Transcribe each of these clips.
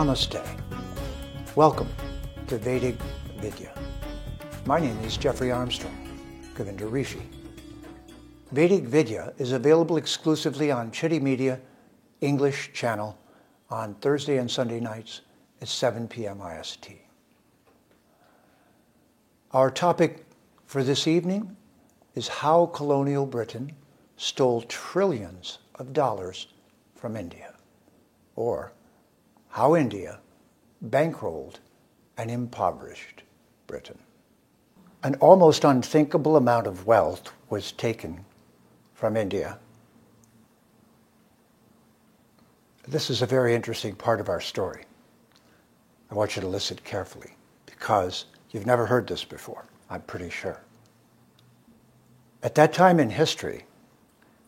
Namaste. Welcome to Vedic Vidya. My name is Jeffrey Armstrong, Kavindra Rishi. Vedic Vidya is available exclusively on Citti Media English channel on Thursday and Sunday nights at 7 p.m. IST. Our topic for this evening is how colonial Britain stole trillions of dollars from India, or how India bankrolled an impoverished Britain. An almost unthinkable amount of wealth was taken from India. This is a very interesting part of our story. I want you to listen carefully because you've never heard this before, I'm pretty sure. At that time in history,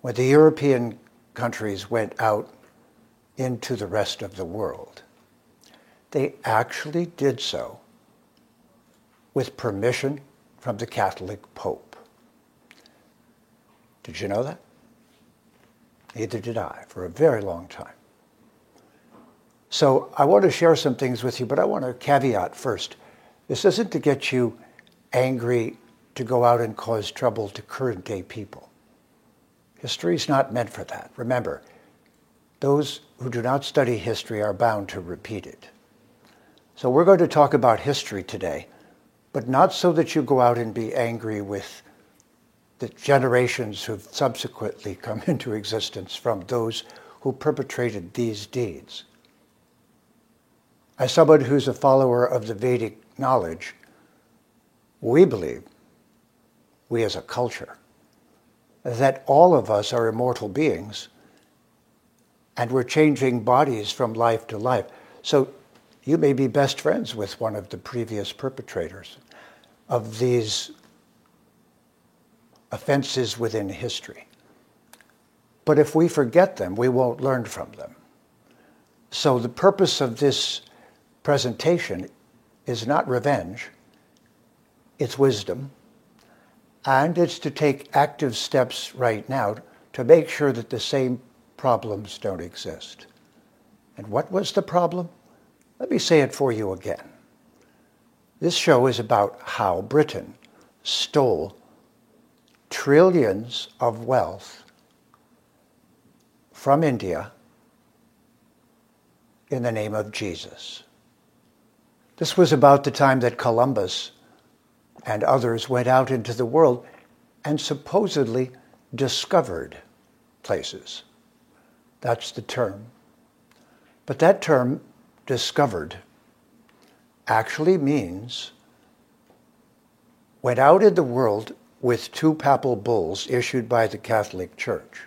when the European countries went out into the rest of the world, they actually did so with permission from the Catholic Pope. Did you know that? Neither did I for a very long time. So I want to share some things with you, but I want to caveat first. This isn't to get you angry to go out and cause trouble to current day people. History is not meant for that. Remember, those who do not study history are bound to repeat it. So we're going to talk about history today, but not so that you go out and be angry with the generations who've subsequently come into existence from those who perpetrated these deeds. As someone who's a follower of the Vedic knowledge, we believe, we as a culture, that all of us are immortal beings and we're changing bodies from life to life. So you may be best friends with one of the previous perpetrators of these offenses within history. But if we forget them, we won't learn from them. So the purpose of this presentation is not revenge, it's wisdom, and it's to take active steps right now to make sure that the same problems don't exist. And what was the problem? Let me say it for you again. This show is about how Britain stole trillions of wealth from India in the name of Jesus. This was about the time that Columbus and others went out into the world and supposedly discovered places. That's the term. But that term, discovered, actually means went out in the world with two papal bulls issued by the Catholic Church.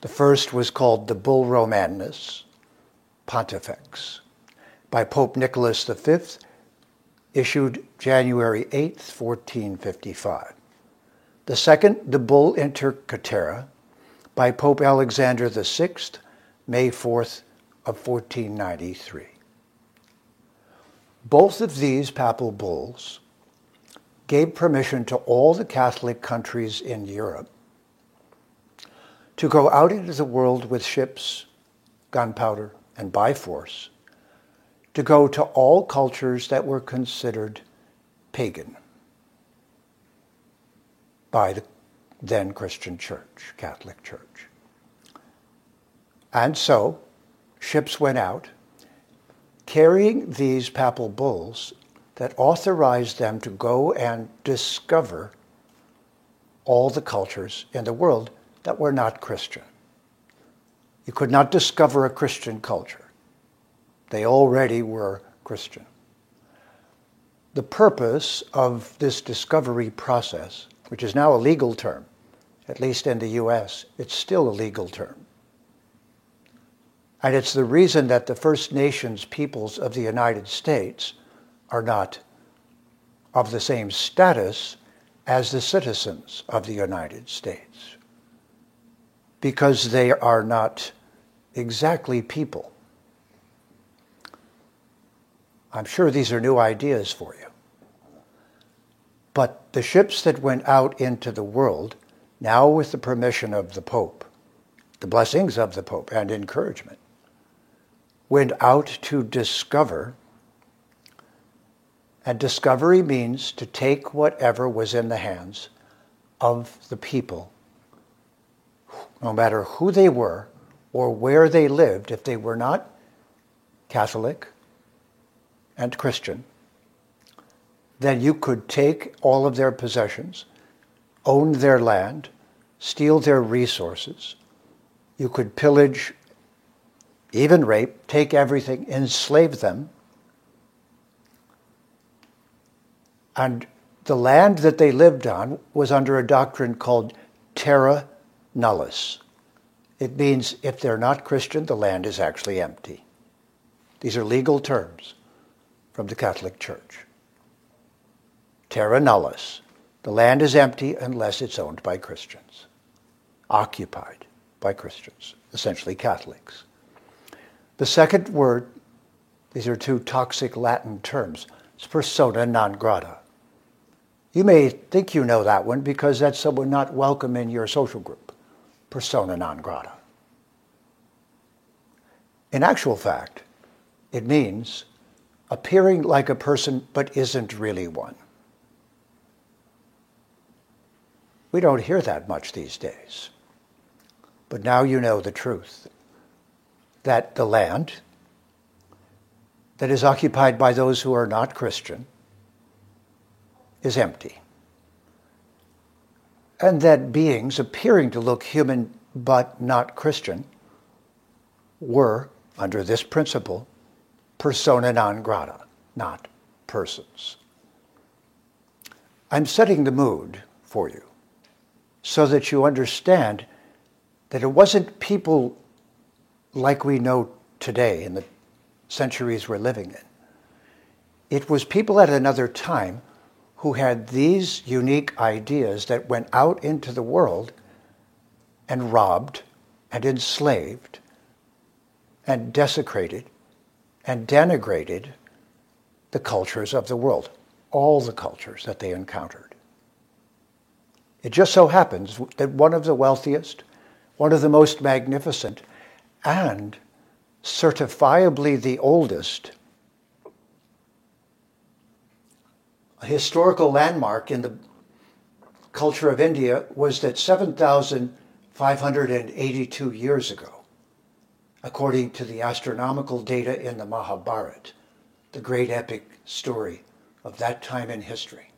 The first was called the Bull Romanus Pontifex by Pope Nicholas V, issued January 8, 1455. The second, the Bull Inter Caetera by Pope Alexander VI, May 4th of 1493. Both of these papal bulls gave permission to all the Catholic countries in Europe to go out into the world with ships, gunpowder, and by force, to go to all cultures that were considered pagan by the then Christian Church, Catholic Church. And so ships went out carrying these papal bulls that authorized them to go and discover all the cultures in the world that were not Christian. You could not discover a Christian culture. They already were Christian. The purpose of this discovery process, which is now a legal term, at least in the US, it's still a legal term. And it's the reason that the First Nations peoples of the United States are not of the same status as the citizens of the United States because they are not exactly people. I'm sure these are new ideas for you. The ships that went out into the world, now with the permission of the Pope, the blessings of the Pope and encouragement, went out to discover. And discovery means to take whatever was in the hands of the people, no matter who they were or where they lived, if they were not Catholic and Christian, then you could take all of their possessions, own their land, steal their resources. You could pillage, even rape, take everything, enslave them. And the land that they lived on was under a doctrine called terra nullius. It means if they're not Christian, the land is actually empty. These are legal terms from the Catholic Church. Terra nullius. The land is empty unless it's owned by Christians, occupied by Christians, essentially Catholics. The second word, these are two toxic Latin terms, is persona non grata. You may think you know that one because that's someone not welcome in your social group. Persona non grata. In actual fact, it means appearing like a person but isn't really one. We don't hear that much these days. But now you know the truth that the land that is occupied by those who are not Christian is empty. And that beings appearing to look human but not Christian were, under this principle, persona non grata, not persons. I'm setting the mood for you so that you understand that it wasn't people like we know today in the centuries we're living in. It was people at another time who had these unique ideas that went out into the world and robbed and enslaved and desecrated and denigrated the cultures of the world, all the cultures that they encountered. It just so happens that one of the wealthiest, one of the most magnificent, and certifiably the oldest a historical landmark in the culture of India was that 7,582 years ago, according to the astronomical data in the Mahabharata, the great epic story of that time in history.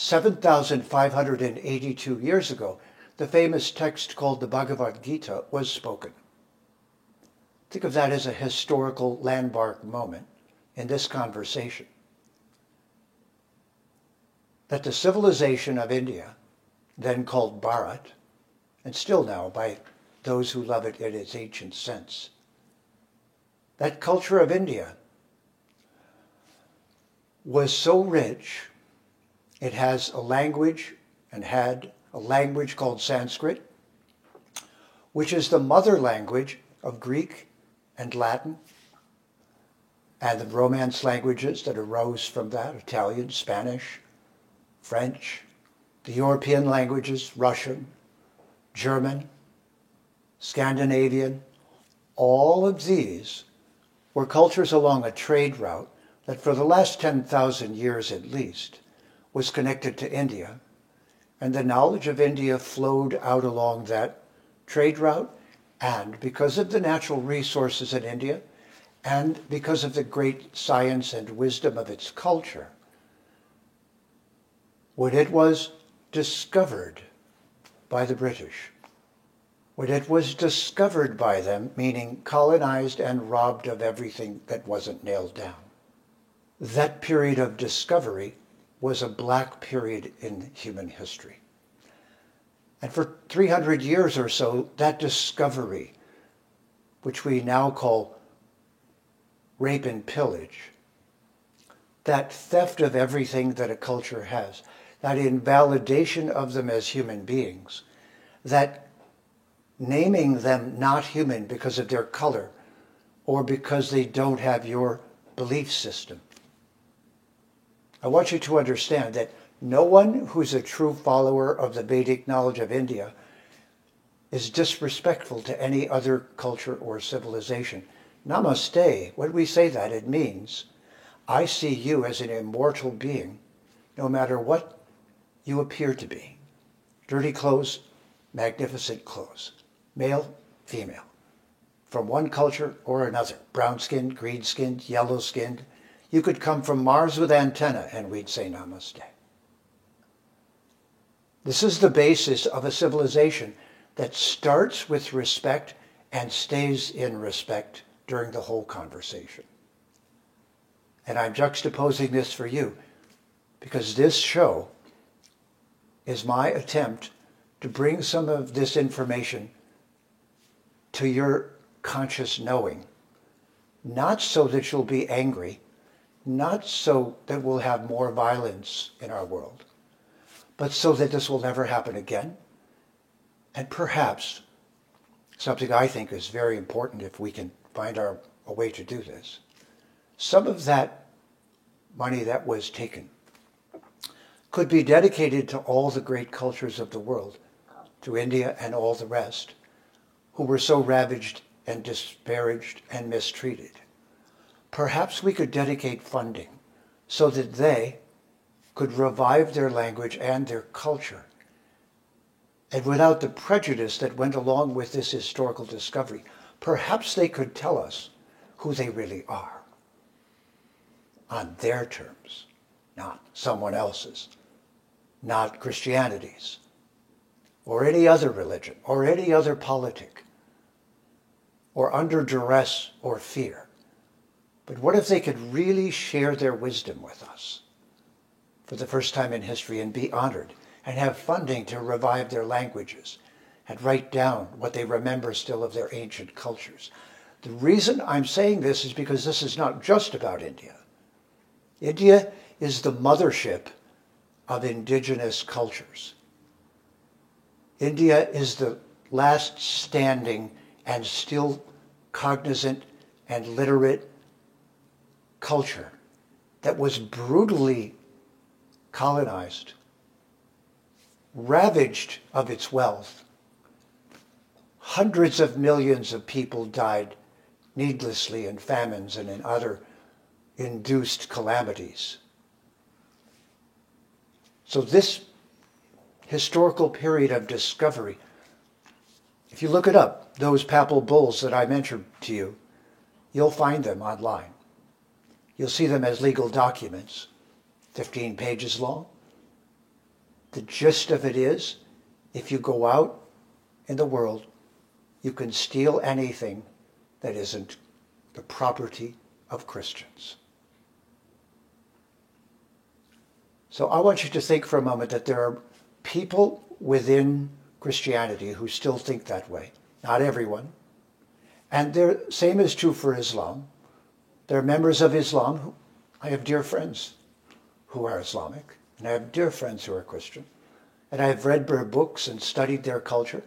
7,582 years ago, the famous text called the Bhagavad Gita was spoken. Think of that as a historical landmark moment in this conversation. That the civilization of India, then called Bharat, and still now by those who love it in its ancient sense, that culture of India was so rich it has a language and had a language called Sanskrit, which is the mother language of Greek and Latin and the Romance languages that arose from that Italian, Spanish, French, the European languages, Russian, German, Scandinavian, all of these were cultures along a trade route that for the last 10,000 years at least was connected to India, and the knowledge of India flowed out along that trade route. And because of the natural resources in India, and because of the great science and wisdom of its culture, when it was discovered by the British, when it was discovered by them, meaning colonized and robbed of everything that wasn't nailed down, that period of discovery was a black period in human history. And for 300 years or so, that discovery, which we now call rape and pillage, that theft of everything that a culture has, that invalidation of them as human beings, that naming them not human because of their color or because they don't have your belief system, I want you to understand that no one who's a true follower of the Vedic knowledge of India is disrespectful to any other culture or civilization. Namaste, when we say that, it means I see you as an immortal being, no matter what you appear to be. Dirty clothes, magnificent clothes. Male, female. From one culture or another. Brown skinned, green skinned, yellow skinned. You could come from Mars with antenna and we'd say namaste. This is the basis of a civilization that starts with respect and stays in respect during the whole conversation. And I'm juxtaposing this for you because this show is my attempt to bring some of this information to your conscious knowing. Not so that you'll be angry, not so that we'll have more violence in our world, but so that this will never happen again. And perhaps something I think is very important if we can find our, a way to do this. Some of that money that was taken could be dedicated to all the great cultures of the world, to India and all the rest, who were so ravaged and disparaged and mistreated. Perhaps we could dedicate funding so that they could revive their language and their culture. And without the prejudice that went along with this historical discovery, perhaps they could tell us who they really are on their terms, not someone else's, not Christianity's, or any other religion, or any other politic, or under duress or fear. But what if they could really share their wisdom with us for the first time in history and be honored and have funding to revive their languages and write down what they remember still of their ancient cultures? The reason I'm saying this is because this is not just about India. India is the mothership of indigenous cultures. India is the last standing and still cognizant and literate culture that was brutally colonized, ravaged of its wealth. Hundreds of millions of people died needlessly in famines and in other induced calamities. So this historical period of discovery, if you look it up, those papal bulls that I mentioned to you, you'll find them online. You'll see them as legal documents, 15 pages long. The gist of it is, if you go out in the world, you can steal anything that isn't the property of Christians. So I want you to think for a moment that there are people within Christianity who still think that way. Not everyone. And the same is true for Islam. There are members of Islam. Who, I have dear friends who are Islamic, and I have dear friends who are Christian. And I have read their books and studied their culture.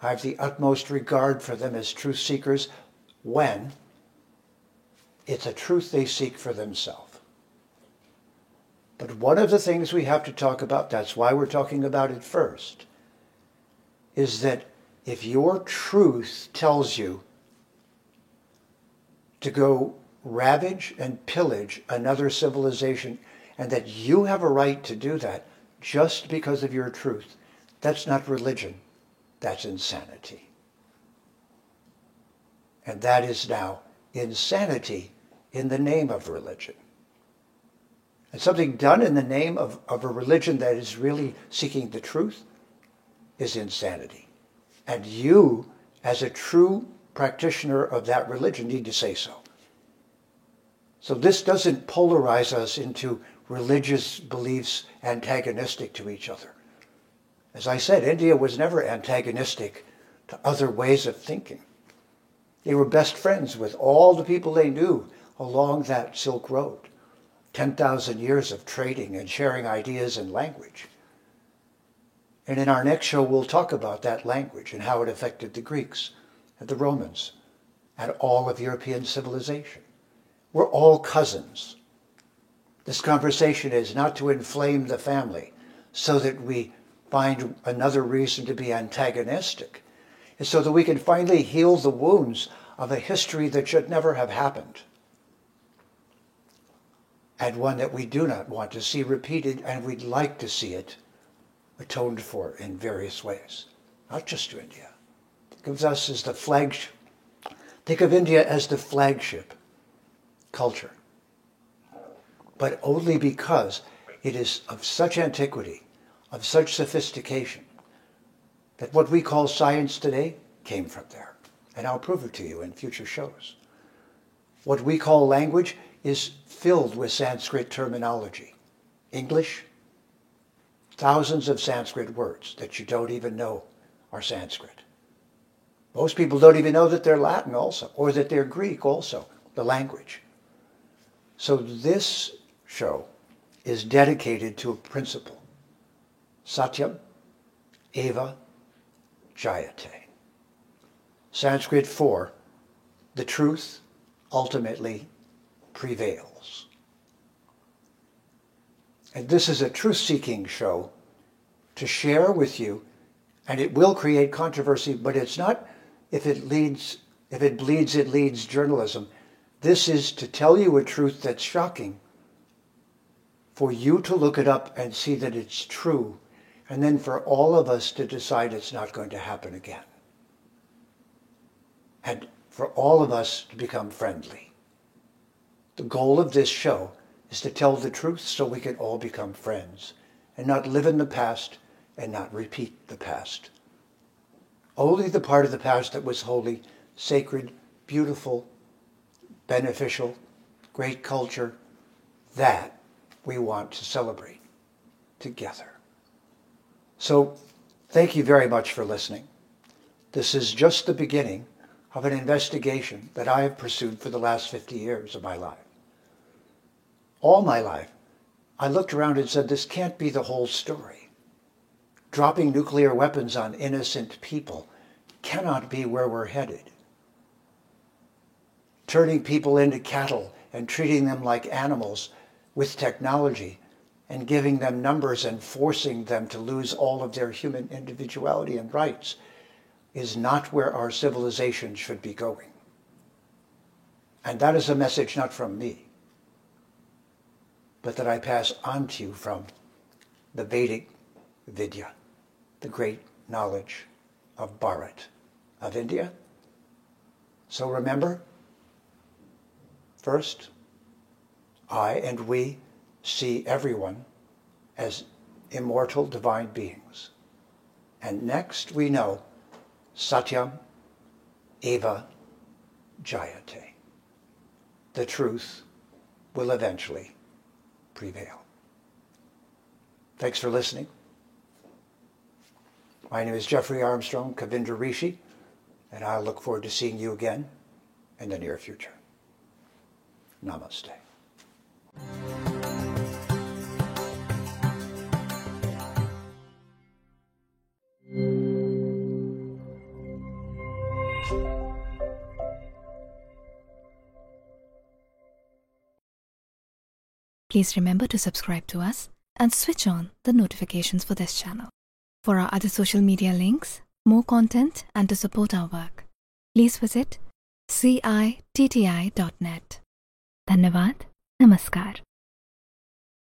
I have the utmost regard for them as truth seekers when it's a truth they seek for themselves. But one of the things we have to talk about, that's why we're talking about it first, is that if your truth tells you to go ravage and pillage another civilization and that you have a right to do that just because of your truth, that's not religion, that's insanity. And that is now insanity in the name of religion. And something done in the name of, of a religion that is really seeking the truth is insanity. And you, as a true practitioner of that religion, need to say so. So this doesn't polarize us into religious beliefs antagonistic to each other. As I said, India was never antagonistic to other ways of thinking. They were best friends with all the people they knew along that Silk Road. 10,000 years of trading and sharing ideas and language. And in our next show, we'll talk about that language and how it affected the Greeks and the Romans and all of European civilization. We're all cousins. This conversation is not to inflame the family so that we find another reason to be antagonistic. is so that we can finally heal the wounds of a history that should never have happened and one that we do not want to see repeated and we'd like to see it atoned for in various ways, not just to India. Think of us as the flagship. Think of India as the flagship culture, but only because it is of such antiquity, of such sophistication, that what we call science today came from there. And I'll prove it to you in future shows. What we call language is filled with Sanskrit terminology. English, thousands of Sanskrit words that you don't even know are Sanskrit. Most people don't even know that they're Latin also, or that they're Greek also, the language. So this show is dedicated to a principle. Satyam Eva Jayate. Sanskrit for the truth ultimately prevails. And this is a truth-seeking show to share with you, and it will create controversy, but it's not if it leads, if it bleeds, it leads journalism. This is to tell you a truth that's shocking, for you to look it up and see that it's true, and then for all of us to decide it's not going to happen again. And for all of us to become friendly. The goal of this show is to tell the truth so we can all become friends and not live in the past and not repeat the past. Only the part of the past that was holy, sacred, beautiful, beneficial, great culture, that we want to celebrate together. So thank you very much for listening. This is just the beginning of an investigation that I have pursued for the last 50 years of my life all my life, I looked around and said, this can't be the whole story. Dropping nuclear weapons on innocent people cannot be where we're headed. Turning people into cattle and treating them like animals with technology and giving them numbers and forcing them to lose all of their human individuality and rights is not where our civilization should be going. And that is a message not from me but that I pass on to you from the Vedic Vidya, the great knowledge of Bharat, of India. So remember, first, I and we see everyone as immortal divine beings. And next we know Satyam Eva Jayate. The truth will eventually prevail. Thanks for listening. My name is Jeffrey Armstrong, Kavindra Rishi, and I look forward to seeing you again in the near future. Namaste. Please remember to subscribe to us and switch on the notifications for this channel. For our other social media links, more content, and to support our work, please visit citti.net. धन्यवाद नमस्कार।